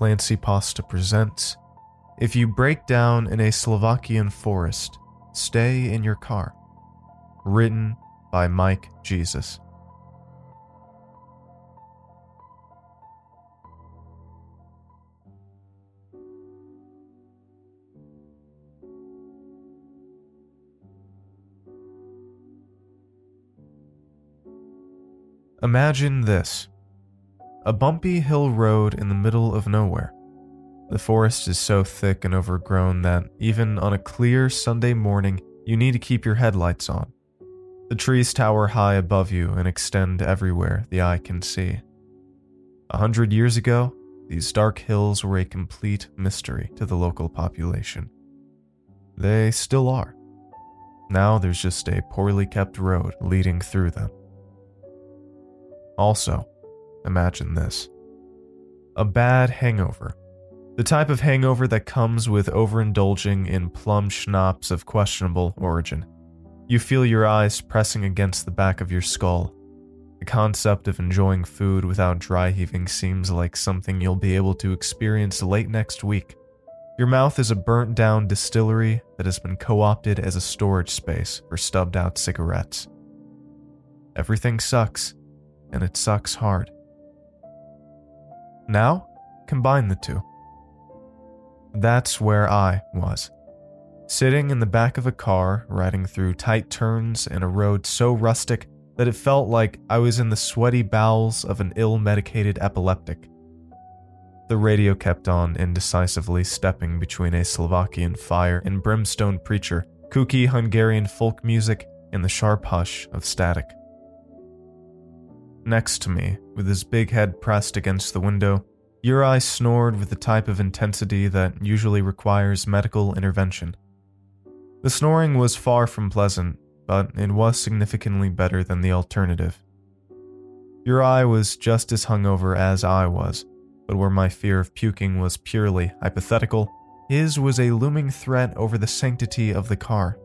Clancy Pasta presents If You Break Down in a Slovakian Forest, Stay in Your Car. Written by Mike Jesus. Imagine this a bumpy hill road in the middle of nowhere. The forest is so thick and overgrown that even on a clear Sunday morning, you need to keep your headlights on. The trees tower high above you and extend everywhere the eye can see. A hundred years ago, these dark hills were a complete mystery to the local population. They still are. Now there's just a poorly kept road leading through them. Also, imagine this a bad hangover. The type of hangover that comes with overindulging in plum schnapps of questionable origin. You feel your eyes pressing against the back of your skull. The concept of enjoying food without dry heaving seems like something you'll be able to experience late next week. Your mouth is a burnt down distillery that has been co opted as a storage space for stubbed out cigarettes. Everything sucks, and it sucks hard. Now, combine the two. That's where I was. Sitting in the back of a car, riding through tight turns in a road so rustic that it felt like I was in the sweaty bowels of an ill medicated epileptic. The radio kept on indecisively stepping between a Slovakian fire and brimstone preacher, kooky Hungarian folk music, and the sharp hush of static. Next to me, with his big head pressed against the window, Uri snored with the type of intensity that usually requires medical intervention. The snoring was far from pleasant, but it was significantly better than the alternative. Uri was just as hungover as I was, but where my fear of puking was purely hypothetical, his was a looming threat over the sanctity of the car.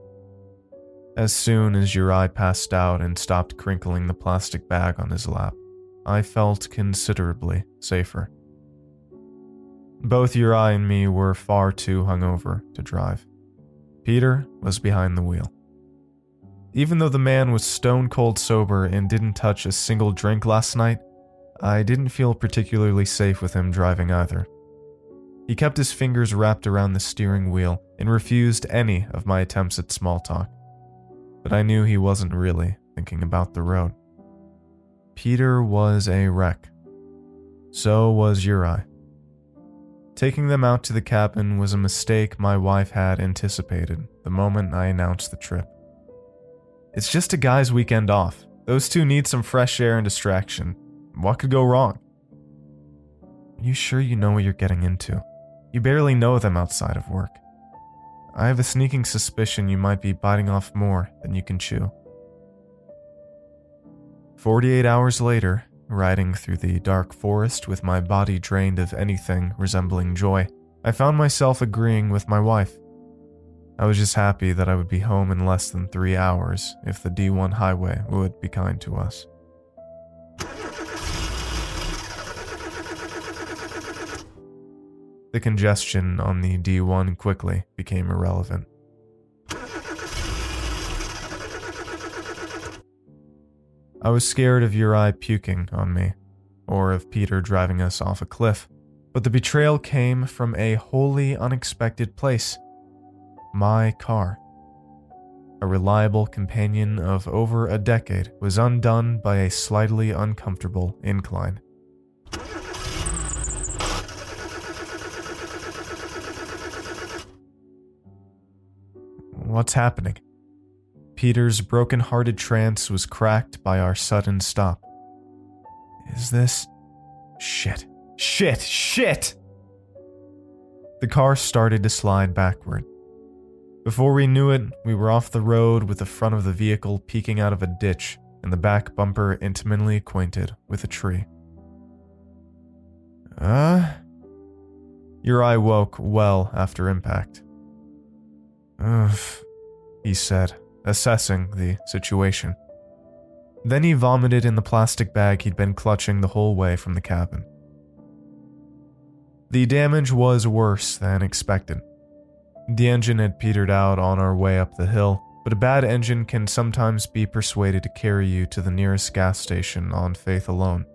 As soon as Uri passed out and stopped crinkling the plastic bag on his lap, I felt considerably safer. Both Uri and me were far too hungover to drive. Peter was behind the wheel. Even though the man was stone cold sober and didn't touch a single drink last night, I didn't feel particularly safe with him driving either. He kept his fingers wrapped around the steering wheel and refused any of my attempts at small talk but I knew he wasn't really thinking about the road. Peter was a wreck. So was Uri. Taking them out to the cabin was a mistake my wife had anticipated the moment I announced the trip. It's just a guy's weekend off. Those two need some fresh air and distraction. What could go wrong? Are you sure you know what you're getting into? You barely know them outside of work. I have a sneaking suspicion you might be biting off more than you can chew. 48 hours later, riding through the dark forest with my body drained of anything resembling joy, I found myself agreeing with my wife. I was just happy that I would be home in less than three hours if the D1 highway would be kind to us. The congestion on the D1 quickly became irrelevant. I was scared of Uri puking on me, or of Peter driving us off a cliff, but the betrayal came from a wholly unexpected place my car. A reliable companion of over a decade was undone by a slightly uncomfortable incline. What's happening? Peter's broken hearted trance was cracked by our sudden stop. Is this. Shit. Shit! Shit! The car started to slide backward. Before we knew it, we were off the road with the front of the vehicle peeking out of a ditch and the back bumper intimately acquainted with a tree. Uh? Uri woke well after impact. Ugh he said, assessing the situation. Then he vomited in the plastic bag he'd been clutching the whole way from the cabin. The damage was worse than expected. The engine had petered out on our way up the hill, but a bad engine can sometimes be persuaded to carry you to the nearest gas station on faith alone.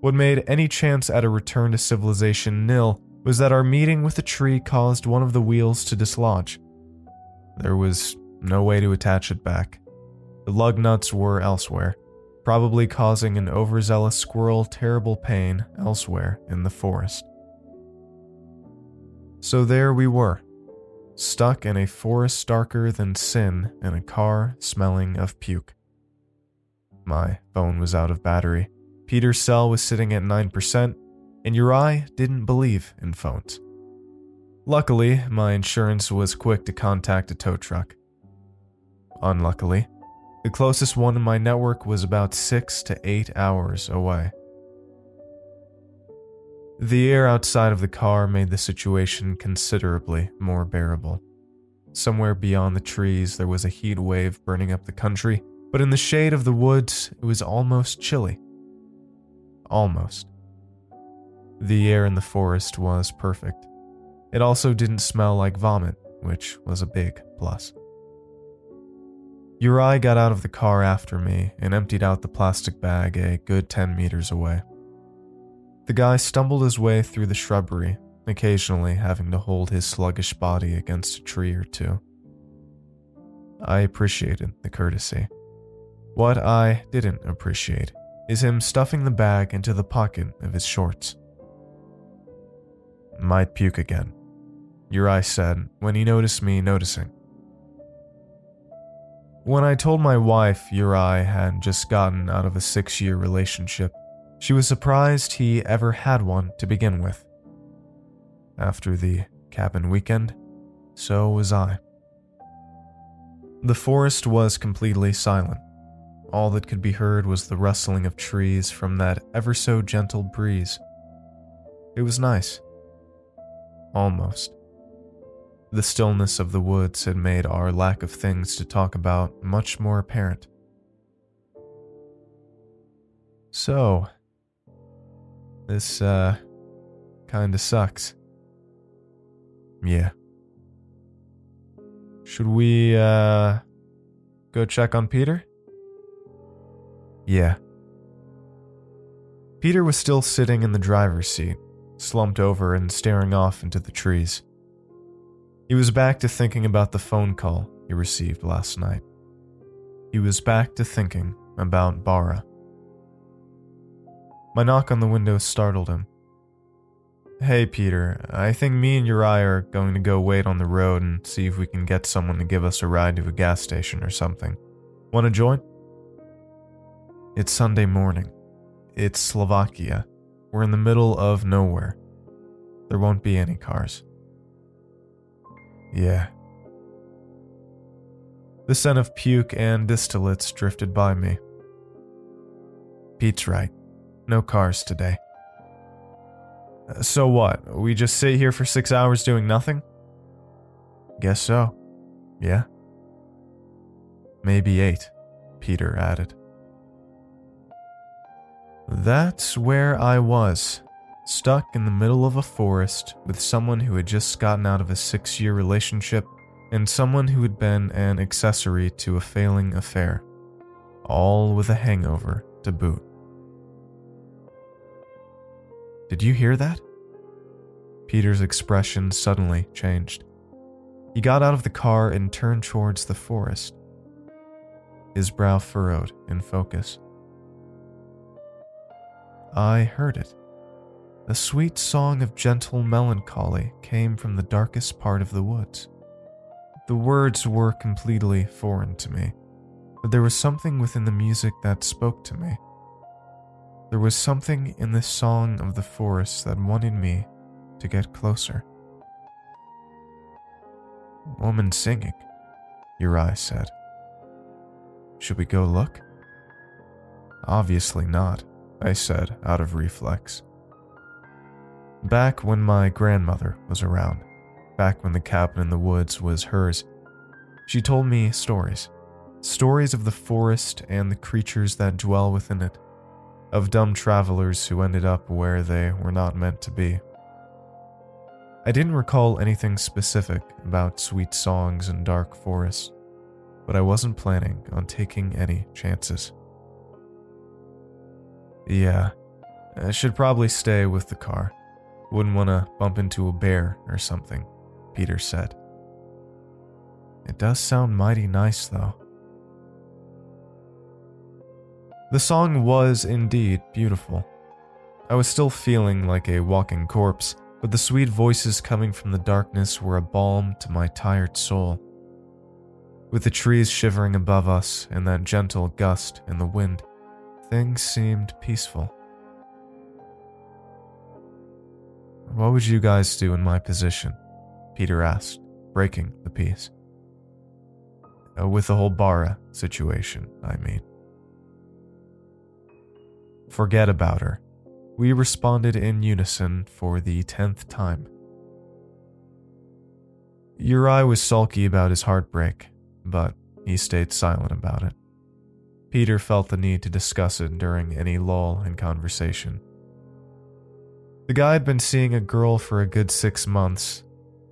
What made any chance at a return to civilization nil was that our meeting with the tree caused one of the wheels to dislodge. There was no way to attach it back. The lug nuts were elsewhere, probably causing an overzealous squirrel terrible pain elsewhere in the forest. So there we were, stuck in a forest darker than sin in a car smelling of puke. My phone was out of battery. Peter's cell was sitting at 9%, and Uri didn't believe in phones. Luckily, my insurance was quick to contact a tow truck. Unluckily, the closest one in my network was about six to eight hours away. The air outside of the car made the situation considerably more bearable. Somewhere beyond the trees, there was a heat wave burning up the country, but in the shade of the woods, it was almost chilly. Almost. The air in the forest was perfect. It also didn't smell like vomit, which was a big plus. Uri got out of the car after me and emptied out the plastic bag a good 10 meters away. The guy stumbled his way through the shrubbery, occasionally having to hold his sluggish body against a tree or two. I appreciated the courtesy. What I didn't appreciate is him stuffing the bag into the pocket of his shorts. Might puke again, Uri said when he noticed me noticing. When I told my wife Uri had just gotten out of a six year relationship, she was surprised he ever had one to begin with. After the cabin weekend, so was I. The forest was completely silent. All that could be heard was the rustling of trees from that ever so gentle breeze. It was nice. Almost. The stillness of the woods had made our lack of things to talk about much more apparent. So, this, uh, kinda sucks. Yeah. Should we, uh, go check on Peter? Yeah. Peter was still sitting in the driver's seat, slumped over and staring off into the trees. He was back to thinking about the phone call he received last night. He was back to thinking about Bara. My knock on the window startled him. Hey, Peter, I think me and Uri are going to go wait on the road and see if we can get someone to give us a ride to a gas station or something. Want to join? It's Sunday morning. It's Slovakia. We're in the middle of nowhere. There won't be any cars. Yeah. The scent of puke and distillates drifted by me. Pete's right. No cars today. Uh, so what? We just sit here for six hours doing nothing? Guess so. Yeah. Maybe eight, Peter added. That's where I was stuck in the middle of a forest with someone who had just gotten out of a six year relationship and someone who had been an accessory to a failing affair, all with a hangover to boot. Did you hear that? Peter's expression suddenly changed. He got out of the car and turned towards the forest, his brow furrowed in focus. I heard it. A sweet song of gentle melancholy came from the darkest part of the woods. The words were completely foreign to me, but there was something within the music that spoke to me. There was something in the song of the forest that wanted me to get closer. Woman singing, Uri said. Should we go look? Obviously not, I said out of reflex. Back when my grandmother was around, back when the cabin in the woods was hers, she told me stories. Stories of the forest and the creatures that dwell within it, of dumb travelers who ended up where they were not meant to be. I didn't recall anything specific about sweet songs and dark forests, but I wasn't planning on taking any chances. Yeah, I should probably stay with the car. Wouldn't want to bump into a bear or something, Peter said. It does sound mighty nice, though. The song was indeed beautiful. I was still feeling like a walking corpse, but the sweet voices coming from the darkness were a balm to my tired soul. With the trees shivering above us and that gentle gust in the wind, things seemed peaceful. What would you guys do in my position? Peter asked, breaking the peace. Uh, with the whole Bara situation, I mean. Forget about her, we responded in unison for the tenth time. Uri was sulky about his heartbreak, but he stayed silent about it. Peter felt the need to discuss it during any lull in conversation. The guy had been seeing a girl for a good six months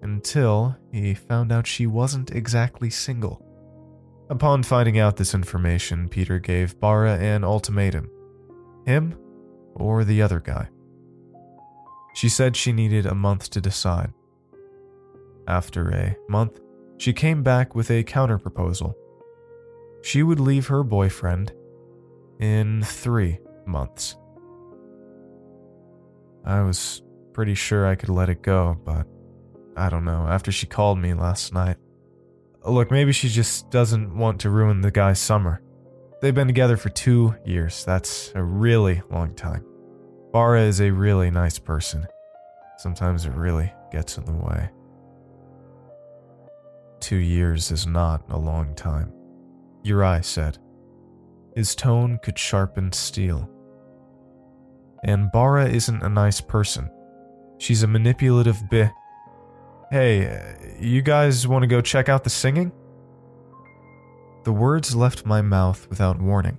until he found out she wasn't exactly single. Upon finding out this information, Peter gave Bara an ultimatum him or the other guy. She said she needed a month to decide. After a month, she came back with a counterproposal. She would leave her boyfriend in three months. I was pretty sure I could let it go, but I don't know. After she called me last night, look, maybe she just doesn't want to ruin the guy's summer. They've been together for two years. That's a really long time. Bara is a really nice person. Sometimes it really gets in the way. Two years is not a long time, Uri said. His tone could sharpen steel. And Bara isn't a nice person. She's a manipulative bit. Hey, uh, you guys want to go check out the singing? The words left my mouth without warning.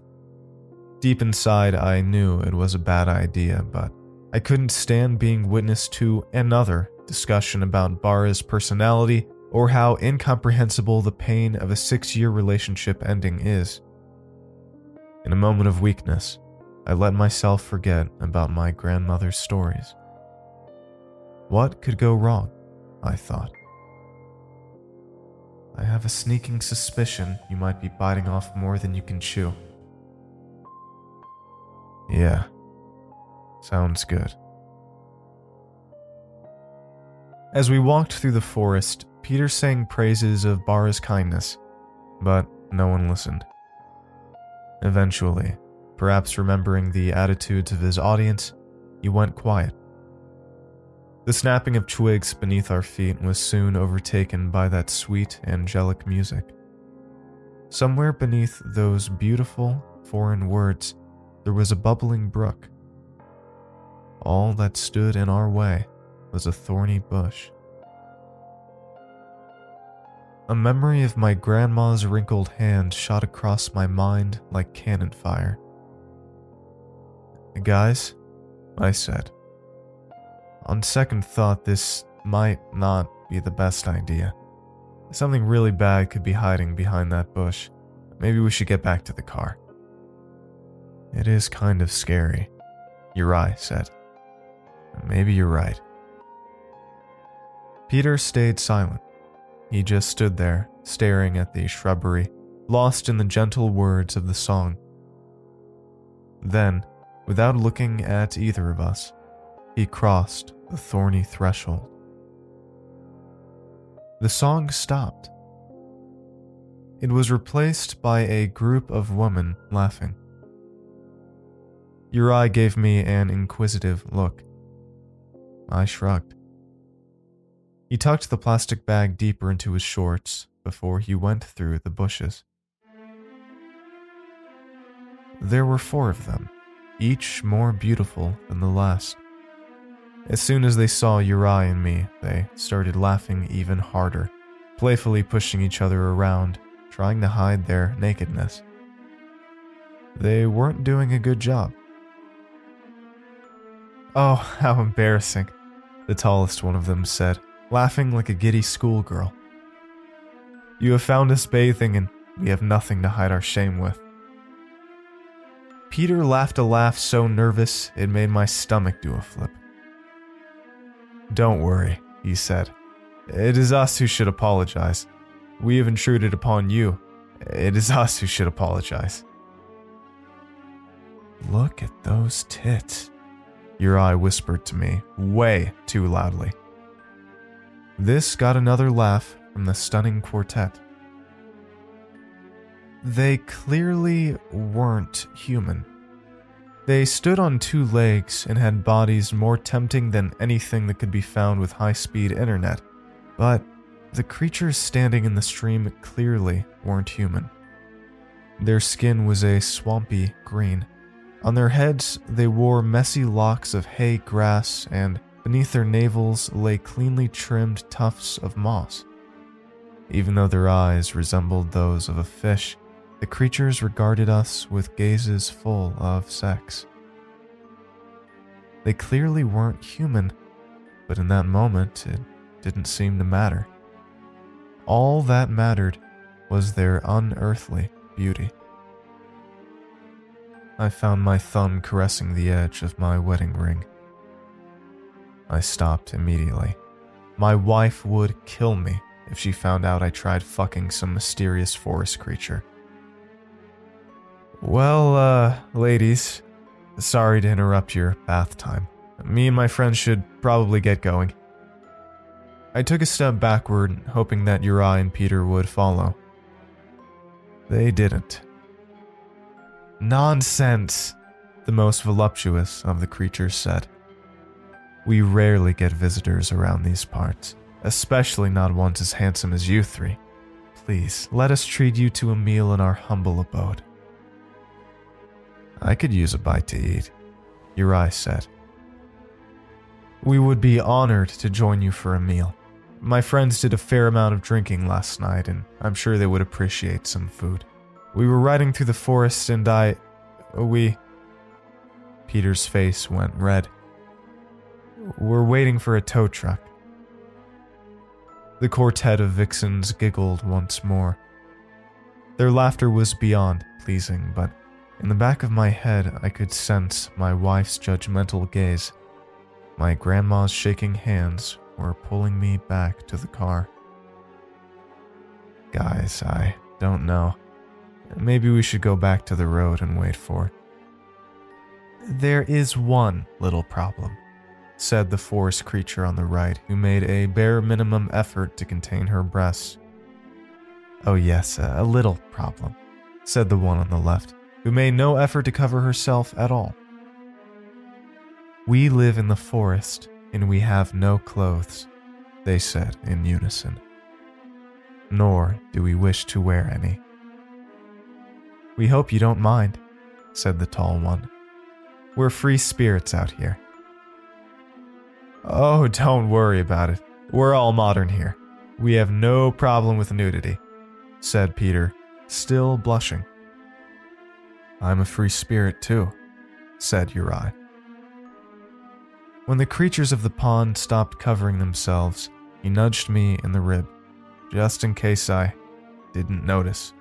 Deep inside, I knew it was a bad idea, but I couldn't stand being witness to another discussion about Bara's personality or how incomprehensible the pain of a six year relationship ending is. In a moment of weakness, I let myself forget about my grandmother's stories. What could go wrong? I thought. I have a sneaking suspicion you might be biting off more than you can chew. Yeah, sounds good. As we walked through the forest, Peter sang praises of Bara's kindness, but no one listened. Eventually, perhaps remembering the attitudes of his audience, he went quiet. The snapping of twigs beneath our feet was soon overtaken by that sweet, angelic music. Somewhere beneath those beautiful, foreign words, there was a bubbling brook. All that stood in our way was a thorny bush. A memory of my grandma's wrinkled hand shot across my mind like cannon fire. Guys, I said, on second thought, this might not be the best idea. Something really bad could be hiding behind that bush. Maybe we should get back to the car. It is kind of scary, Uri said. Maybe you're right. Peter stayed silent. He just stood there, staring at the shrubbery, lost in the gentle words of the song. Then, without looking at either of us, he crossed the thorny threshold. The song stopped. It was replaced by a group of women laughing. Uri gave me an inquisitive look. I shrugged. He tucked the plastic bag deeper into his shorts before he went through the bushes. There were four of them, each more beautiful than the last. As soon as they saw Uri and me, they started laughing even harder, playfully pushing each other around, trying to hide their nakedness. They weren't doing a good job. Oh, how embarrassing. the tallest one of them said, laughing like a giddy schoolgirl. You have found us bathing, and we have nothing to hide our shame with. Peter laughed a laugh so nervous it made my stomach do a flip. Don't worry, he said. It is us who should apologize. We have intruded upon you. It is us who should apologize. Look at those tits, Uri whispered to me, way too loudly. This got another laugh from the stunning quartet. They clearly weren't human. They stood on two legs and had bodies more tempting than anything that could be found with high speed internet, but the creatures standing in the stream clearly weren't human. Their skin was a swampy green. On their heads, they wore messy locks of hay grass, and beneath their navels lay cleanly trimmed tufts of moss. Even though their eyes resembled those of a fish, the creatures regarded us with gazes full of sex. They clearly weren't human, but in that moment it didn't seem to matter. All that mattered was their unearthly beauty. I found my thumb caressing the edge of my wedding ring. I stopped immediately. My wife would kill me if she found out I tried fucking some mysterious forest creature. Well, uh, ladies, sorry to interrupt your bath time. Me and my friends should probably get going. I took a step backward, hoping that Uri and Peter would follow. They didn't. Nonsense, the most voluptuous of the creatures said. We rarely get visitors around these parts, especially not ones as handsome as you three. Please, let us treat you to a meal in our humble abode. I could use a bite to eat, Uri said. We would be honored to join you for a meal. My friends did a fair amount of drinking last night, and I'm sure they would appreciate some food. We were riding through the forest, and I. We. Peter's face went red. We're waiting for a tow truck. The quartet of vixens giggled once more. Their laughter was beyond pleasing, but in the back of my head, I could sense my wife's judgmental gaze. My grandma's shaking hands were pulling me back to the car. Guys, I don't know. Maybe we should go back to the road and wait for it. There is one little problem, said the forest creature on the right, who made a bare minimum effort to contain her breasts. Oh, yes, a little problem, said the one on the left who made no effort to cover herself at all. We live in the forest and we have no clothes, they said in unison. Nor do we wish to wear any. We hope you don't mind, said the tall one. We're free spirits out here. Oh, don't worry about it. We're all modern here. We have no problem with nudity, said Peter, still blushing. I'm a free spirit too, said Uri. When the creatures of the pond stopped covering themselves, he nudged me in the rib, just in case I didn't notice.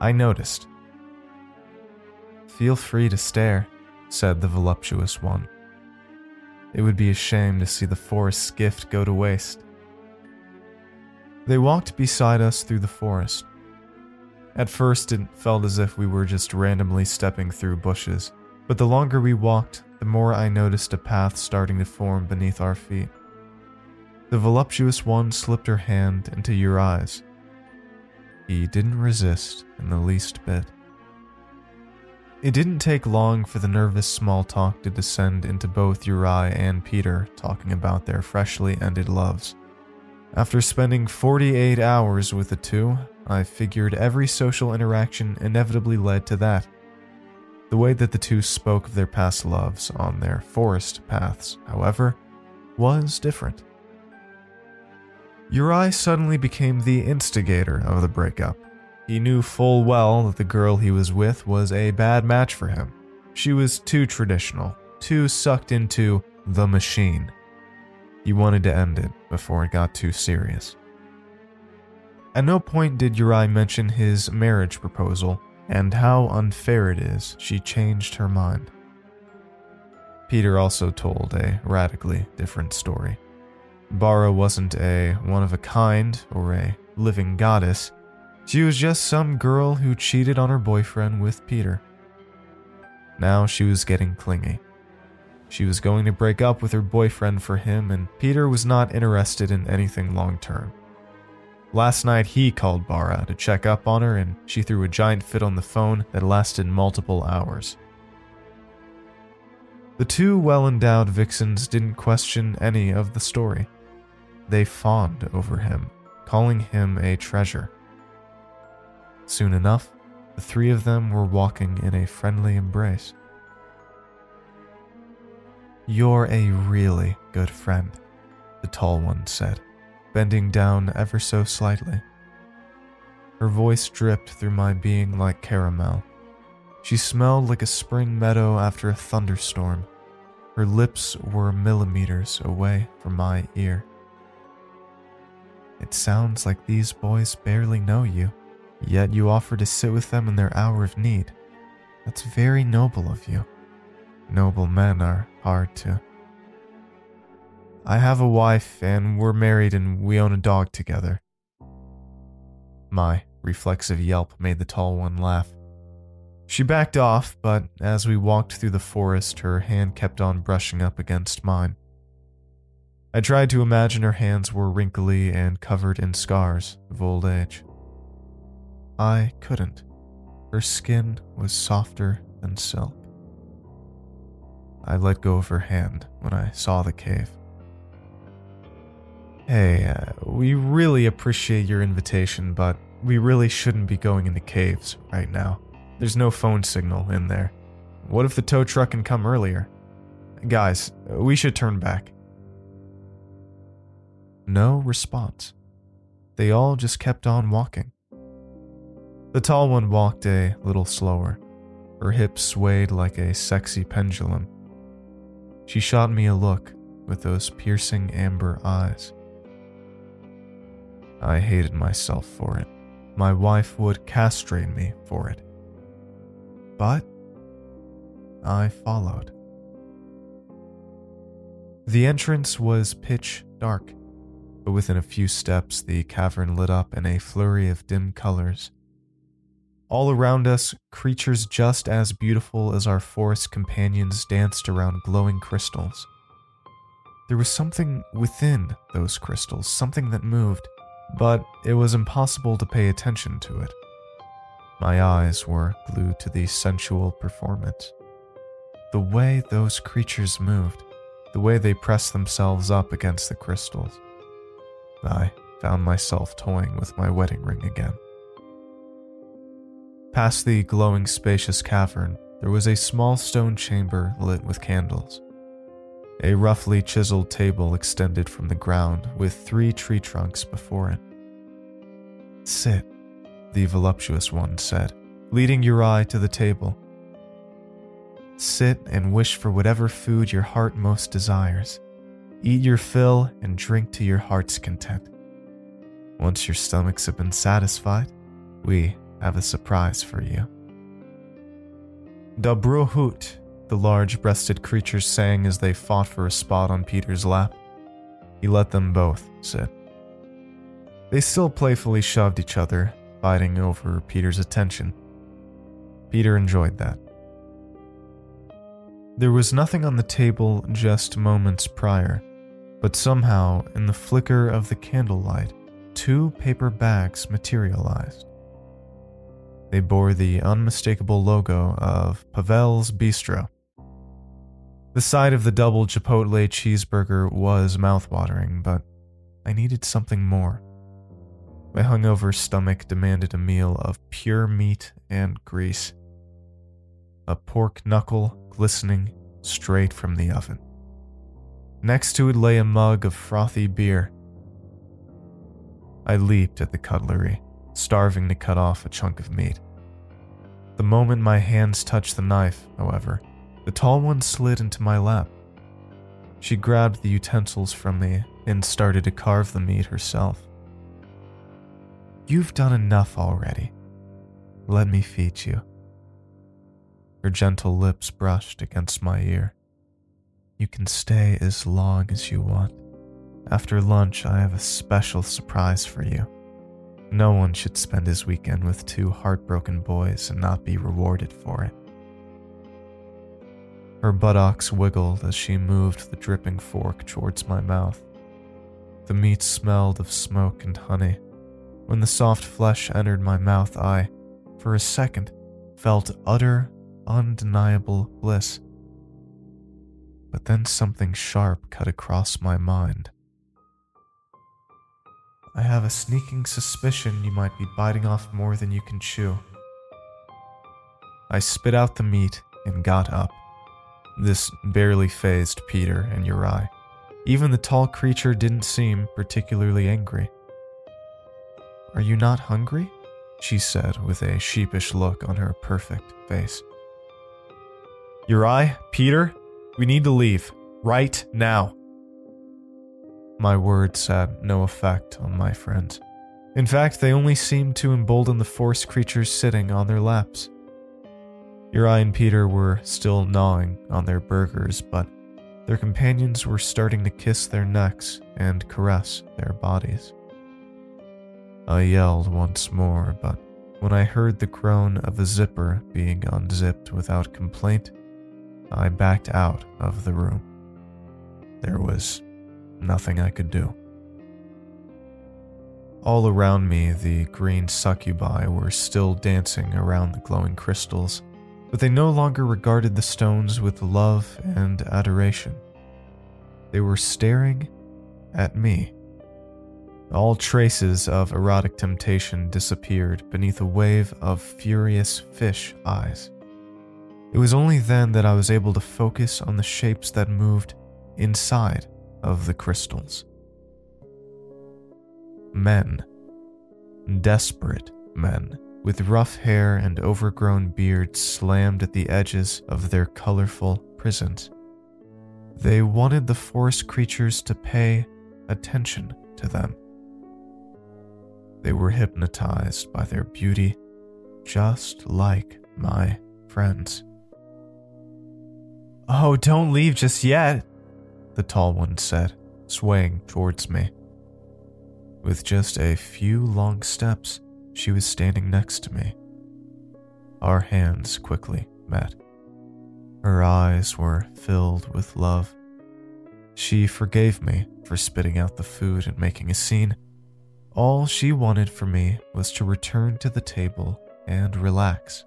I noticed. Feel free to stare, said the voluptuous one. It would be a shame to see the forest's gift go to waste. They walked beside us through the forest, at first, it felt as if we were just randomly stepping through bushes, but the longer we walked, the more I noticed a path starting to form beneath our feet. The voluptuous one slipped her hand into Uri's. He didn't resist in the least bit. It didn't take long for the nervous small talk to descend into both Uri and Peter talking about their freshly ended loves. After spending 48 hours with the two, I figured every social interaction inevitably led to that. The way that the two spoke of their past loves on their forest paths, however, was different. Uri suddenly became the instigator of the breakup. He knew full well that the girl he was with was a bad match for him. She was too traditional, too sucked into the machine. He wanted to end it before it got too serious. At no point did Uri mention his marriage proposal and how unfair it is she changed her mind. Peter also told a radically different story. Bara wasn't a one of a kind or a living goddess. She was just some girl who cheated on her boyfriend with Peter. Now she was getting clingy. She was going to break up with her boyfriend for him, and Peter was not interested in anything long term. Last night he called Bara to check up on her, and she threw a giant fit on the phone that lasted multiple hours. The two well endowed vixens didn't question any of the story. They fawned over him, calling him a treasure. Soon enough, the three of them were walking in a friendly embrace. You're a really good friend, the tall one said, bending down ever so slightly. Her voice dripped through my being like caramel. She smelled like a spring meadow after a thunderstorm. Her lips were millimeters away from my ear. It sounds like these boys barely know you, yet you offer to sit with them in their hour of need. That's very noble of you. Noble men are hard to. I have a wife, and we're married, and we own a dog together. My reflexive yelp made the tall one laugh. She backed off, but as we walked through the forest, her hand kept on brushing up against mine. I tried to imagine her hands were wrinkly and covered in scars of old age. I couldn't. Her skin was softer than silk. I let go of her hand when I saw the cave. Hey, uh, we really appreciate your invitation, but we really shouldn't be going into caves right now. There's no phone signal in there. What if the tow truck can come earlier? Guys, we should turn back. No response. They all just kept on walking. The tall one walked a little slower. Her hips swayed like a sexy pendulum she shot me a look with those piercing amber eyes. I hated myself for it. My wife would castrate me for it. But I followed. The entrance was pitch dark, but within a few steps the cavern lit up in a flurry of dim colors all around us, creatures just as beautiful as our forest companions danced around glowing crystals. There was something within those crystals, something that moved, but it was impossible to pay attention to it. My eyes were glued to the sensual performance. The way those creatures moved, the way they pressed themselves up against the crystals. I found myself toying with my wedding ring again. Past the glowing, spacious cavern, there was a small stone chamber lit with candles. A roughly chiseled table extended from the ground with three tree trunks before it. Sit, the voluptuous one said, leading Uri to the table. Sit and wish for whatever food your heart most desires. Eat your fill and drink to your heart's content. Once your stomachs have been satisfied, we have a surprise for you. Dabrohut, the large breasted creatures sang as they fought for a spot on Peter's lap. He let them both sit. They still playfully shoved each other, fighting over Peter's attention. Peter enjoyed that. There was nothing on the table just moments prior, but somehow, in the flicker of the candlelight, two paper bags materialized. They bore the unmistakable logo of Pavel's Bistro. The sight of the double Chipotle cheeseburger was mouthwatering, but I needed something more. My hungover stomach demanded a meal of pure meat and grease. A pork knuckle glistening straight from the oven. Next to it lay a mug of frothy beer. I leaped at the cutlery starving to cut off a chunk of meat. The moment my hands touched the knife, however, the tall one slid into my lap. She grabbed the utensils from me and started to carve the meat herself. You've done enough already. Let me feed you. Her gentle lips brushed against my ear. You can stay as long as you want. After lunch, I have a special surprise for you. No one should spend his weekend with two heartbroken boys and not be rewarded for it. Her buttocks wiggled as she moved the dripping fork towards my mouth. The meat smelled of smoke and honey. When the soft flesh entered my mouth, I, for a second, felt utter, undeniable bliss. But then something sharp cut across my mind. I have a sneaking suspicion you might be biting off more than you can chew. I spit out the meat and got up. This barely phased Peter and Uri. Even the tall creature didn't seem particularly angry. Are you not hungry? She said with a sheepish look on her perfect face. Uri, Peter, we need to leave. Right now. My words had no effect on my friends. In fact, they only seemed to embolden the forest creatures sitting on their laps. Uri and Peter were still gnawing on their burgers, but their companions were starting to kiss their necks and caress their bodies. I yelled once more, but when I heard the groan of a zipper being unzipped without complaint, I backed out of the room. There was nothing I could do. All around me, the green succubi were still dancing around the glowing crystals, but they no longer regarded the stones with love and adoration. They were staring at me. All traces of erotic temptation disappeared beneath a wave of furious fish eyes. It was only then that I was able to focus on the shapes that moved inside of the crystals. Men. Desperate men with rough hair and overgrown beards slammed at the edges of their colorful prisons. They wanted the forest creatures to pay attention to them. They were hypnotized by their beauty, just like my friends. Oh, don't leave just yet, the tall one said, swaying towards me. With just a few long steps, she was standing next to me. Our hands quickly met. Her eyes were filled with love. She forgave me for spitting out the food and making a scene. All she wanted for me was to return to the table and relax.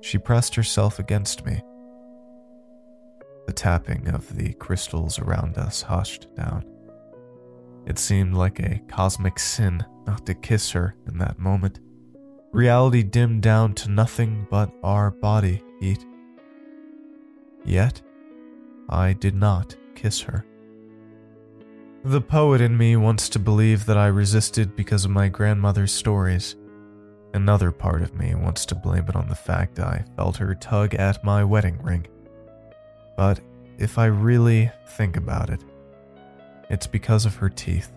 She pressed herself against me. The tapping of the crystals around us hushed down. It seemed like a cosmic sin not to kiss her in that moment. Reality dimmed down to nothing but our body heat. Yet, I did not kiss her. The poet in me wants to believe that I resisted because of my grandmother's stories. Another part of me wants to blame it on the fact I felt her tug at my wedding ring. But if I really think about it, it's because of her teeth.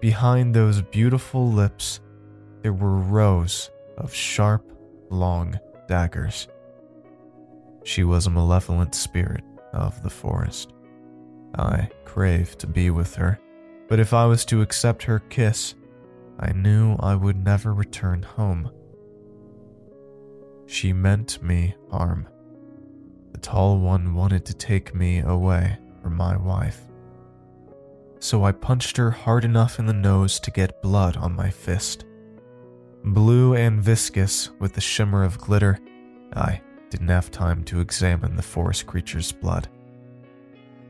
Behind those beautiful lips, there were rows of sharp, long daggers. She was a malevolent spirit of the forest. I craved to be with her, but if I was to accept her kiss, I knew I would never return home. She meant me harm. The tall one wanted to take me away from my wife. So I punched her hard enough in the nose to get blood on my fist. Blue and viscous with the shimmer of glitter, I didn't have time to examine the forest creature's blood.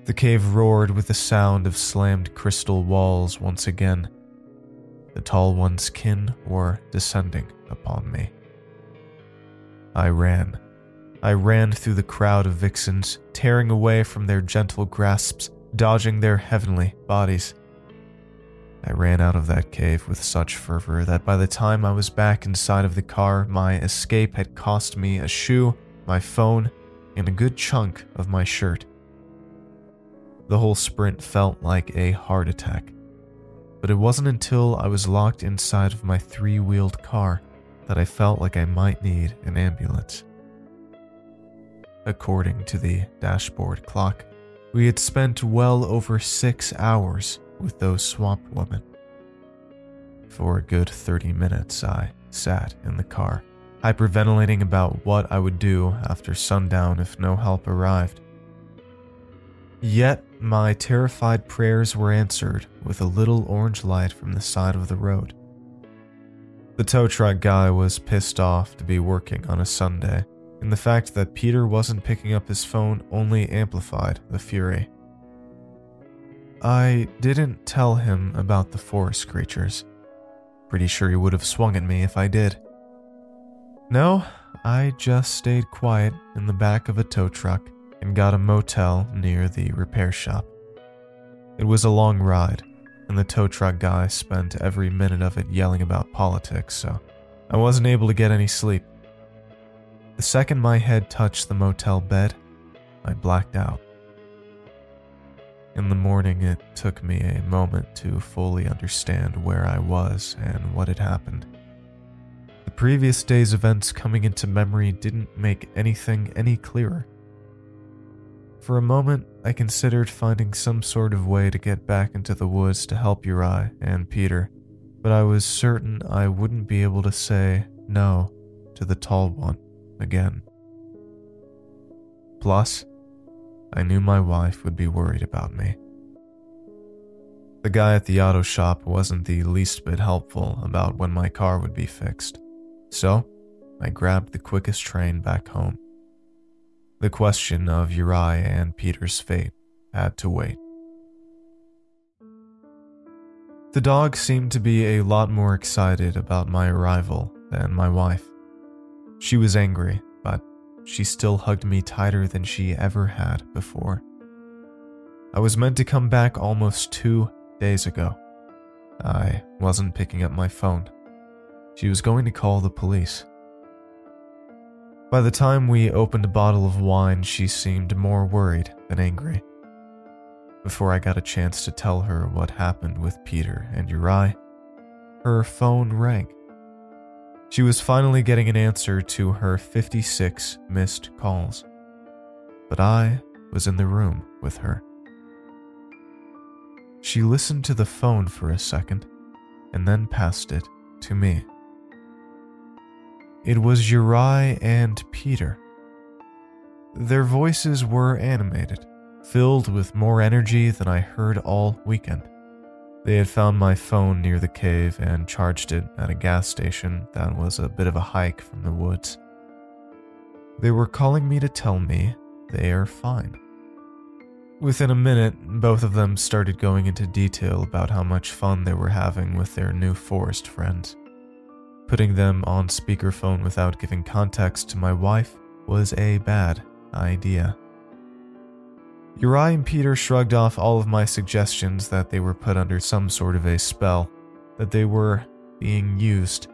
The cave roared with the sound of slammed crystal walls once again. The tall one's kin were descending upon me. I ran I ran through the crowd of vixens, tearing away from their gentle grasps, dodging their heavenly bodies. I ran out of that cave with such fervor that by the time I was back inside of the car, my escape had cost me a shoe my phone, and a good chunk of my shirt. The whole sprint felt like a heart attack. But it wasn't until I was locked inside of my three wheeled car that I felt like I might need an ambulance. According to the dashboard clock, we had spent well over six hours with those swamp women. For a good 30 minutes, I sat in the car, hyperventilating about what I would do after sundown if no help arrived. Yet, my terrified prayers were answered with a little orange light from the side of the road. The tow truck guy was pissed off to be working on a Sunday, and the fact that Peter wasn't picking up his phone only amplified the fury. I didn't tell him about the forest creatures. Pretty sure he would have swung at me if I did. No, I just stayed quiet in the back of a tow truck and got a motel near the repair shop. It was a long ride, and the tow truck guy spent every minute of it yelling about politics, so I wasn't able to get any sleep. The second my head touched the motel bed, I blacked out. In the morning, it took me a moment to fully understand where I was and what had happened. The previous day's events coming into memory didn't make anything any clearer. For a moment, I considered finding some sort of way to get back into the woods to help Uri and Peter, but I was certain I wouldn't be able to say no to the tall one again. Plus, I knew my wife would be worried about me. The guy at the auto shop wasn't the least bit helpful about when my car would be fixed, so I grabbed the quickest train back home. The question of Uriah and Peter's fate had to wait. The dog seemed to be a lot more excited about my arrival than my wife. She was angry, but she still hugged me tighter than she ever had before. I was meant to come back almost two days ago. I wasn't picking up my phone. She was going to call the police. By the time we opened a bottle of wine, she seemed more worried than angry. Before I got a chance to tell her what happened with Peter and Uri, her phone rang. She was finally getting an answer to her 56 missed calls. But I was in the room with her. She listened to the phone for a second and then passed it to me. It was Uri and Peter. Their voices were animated, filled with more energy than I heard all weekend. They had found my phone near the cave and charged it at a gas station that was a bit of a hike from the woods. They were calling me to tell me they are fine. Within a minute, both of them started going into detail about how much fun they were having with their new forest friends. Putting them on speakerphone without giving context to my wife was a bad idea. Uri and Peter shrugged off all of my suggestions that they were put under some sort of a spell, that they were being used.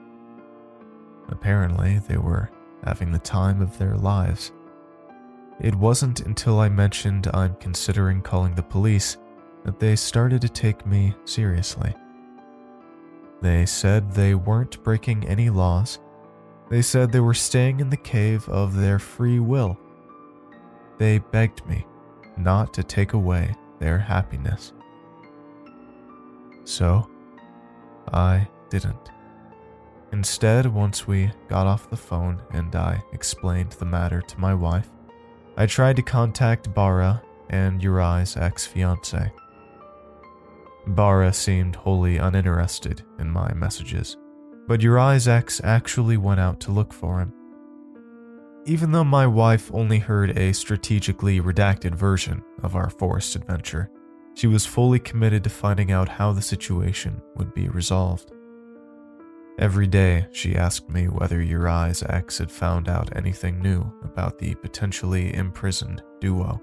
Apparently, they were having the time of their lives. It wasn't until I mentioned I'm considering calling the police that they started to take me seriously. They said they weren't breaking any laws. They said they were staying in the cave of their free will. They begged me not to take away their happiness. So, I didn't. Instead, once we got off the phone and I explained the matter to my wife, I tried to contact Bara and Uri's ex fiance. Bara seemed wholly uninterested in my messages, but Uri's ex actually went out to look for him. Even though my wife only heard a strategically redacted version of our forest adventure, she was fully committed to finding out how the situation would be resolved. Every day, she asked me whether Uri's ex had found out anything new about the potentially imprisoned duo.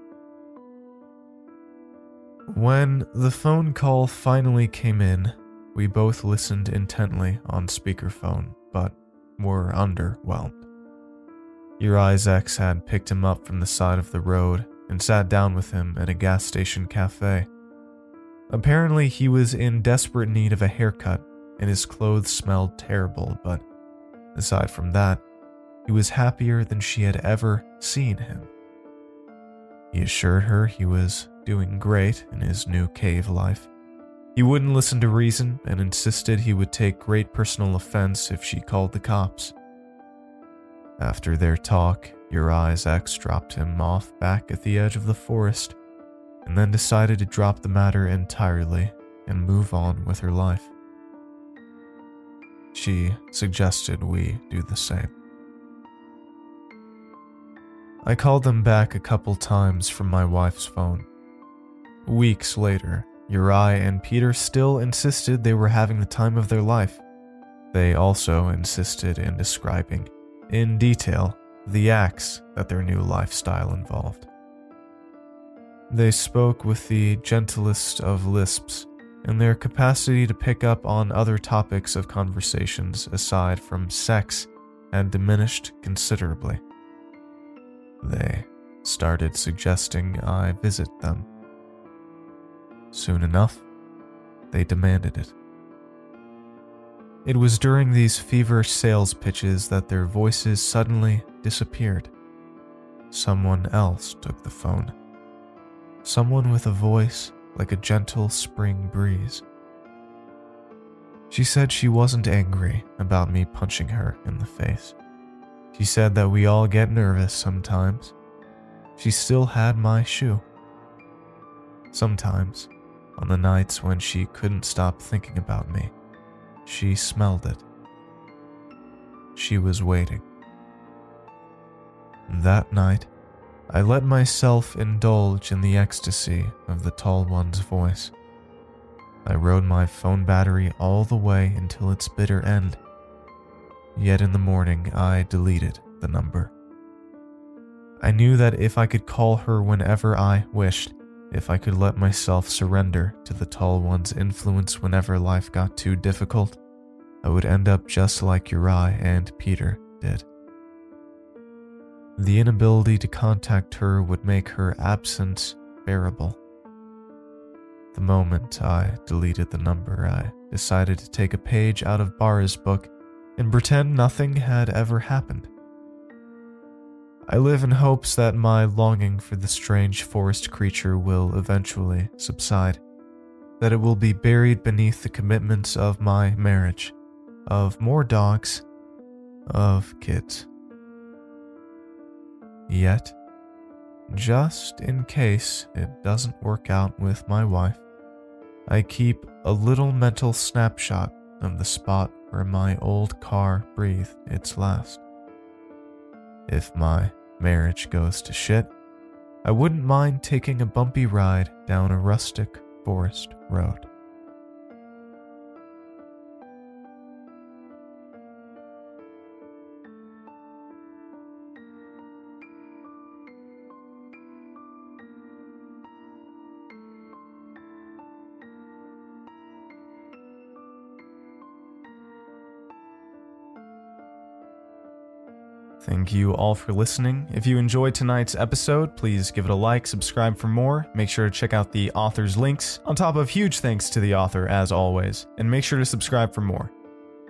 When the phone call finally came in, we both listened intently on speakerphone, but were underwhelmed. Uriah's ex had picked him up from the side of the road and sat down with him at a gas station cafe. Apparently, he was in desperate need of a haircut and his clothes smelled terrible, but aside from that, he was happier than she had ever seen him. He assured her he was doing great in his new cave life. He wouldn't listen to reason and insisted he would take great personal offense if she called the cops. After their talk, Uriah's ex dropped him off back at the edge of the forest and then decided to drop the matter entirely and move on with her life. She suggested we do the same. I called them back a couple times from my wife's phone. Weeks later, Uriah and Peter still insisted they were having the time of their life. They also insisted in describing, in detail, the acts that their new lifestyle involved. They spoke with the gentlest of lisps, and their capacity to pick up on other topics of conversations aside from sex had diminished considerably. They started suggesting I visit them. Soon enough, they demanded it. It was during these feverish sales pitches that their voices suddenly disappeared. Someone else took the phone someone with a voice like a gentle spring breeze. She said she wasn't angry about me punching her in the face. She said that we all get nervous sometimes. She still had my shoe. Sometimes, on the nights when she couldn't stop thinking about me, she smelled it. She was waiting. That night, I let myself indulge in the ecstasy of the tall one's voice. I rode my phone battery all the way until its bitter end. Yet in the morning, I deleted the number. I knew that if I could call her whenever I wished, if I could let myself surrender to the tall one's influence whenever life got too difficult, I would end up just like Uriah and Peter did. The inability to contact her would make her absence bearable. The moment I deleted the number, I decided to take a page out of Bara's book and pretend nothing had ever happened. I live in hopes that my longing for the strange forest creature will eventually subside, that it will be buried beneath the commitments of my marriage, of more dogs, of kids. Yet, just in case it doesn't work out with my wife, I keep a little mental snapshot of the spot where my old car breathed its last. If my marriage goes to shit, I wouldn't mind taking a bumpy ride down a rustic forest road. Thank you all for listening. If you enjoyed tonight's episode, please give it a like, subscribe for more, make sure to check out the author's links, on top of huge thanks to the author as always, and make sure to subscribe for more.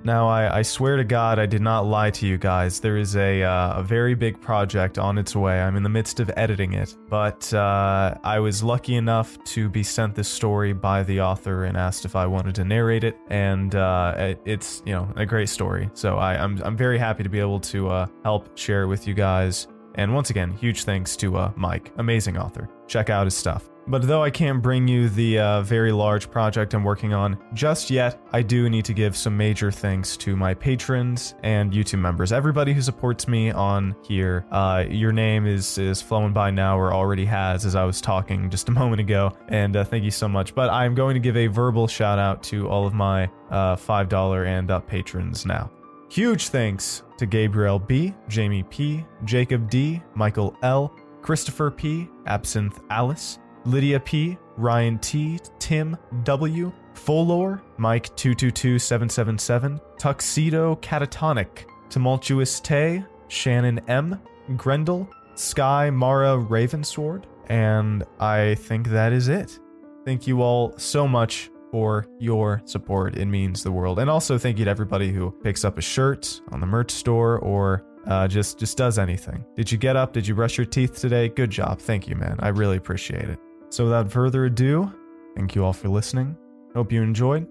Now, I, I, swear to God, I did not lie to you guys. There is a, uh, a very big project on its way. I'm in the midst of editing it, but uh, I was lucky enough to be sent this story by the author and asked if I wanted to narrate it, and uh, it, it's you know a great story. So I, am I'm, I'm very happy to be able to uh, help share it with you guys. And once again, huge thanks to uh, Mike, amazing author. Check out his stuff. But though I can't bring you the uh, very large project I'm working on just yet, I do need to give some major thanks to my patrons and YouTube members. Everybody who supports me on here, uh, your name is is flowing by now or already has as I was talking just a moment ago. And uh, thank you so much. But I'm going to give a verbal shout out to all of my uh, $5 and up patrons now. Huge thanks to Gabriel B, Jamie P, Jacob D, Michael L, Christopher P, Absinthe Alice, Lydia P, Ryan T, Tim W, Folor, Mike 222777, Tuxedo Catatonic, Tumultuous Tay, Shannon M, Grendel, Sky, Mara, Ravensword, and I think that is it. Thank you all so much for your support. It means the world. And also thank you to everybody who picks up a shirt on the merch store or uh, just just does anything. Did you get up? Did you brush your teeth today? Good job. Thank you, man. I really appreciate it. So without further ado, thank you all for listening. Hope you enjoyed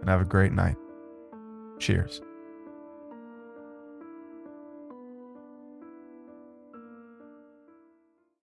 and have a great night. Cheers.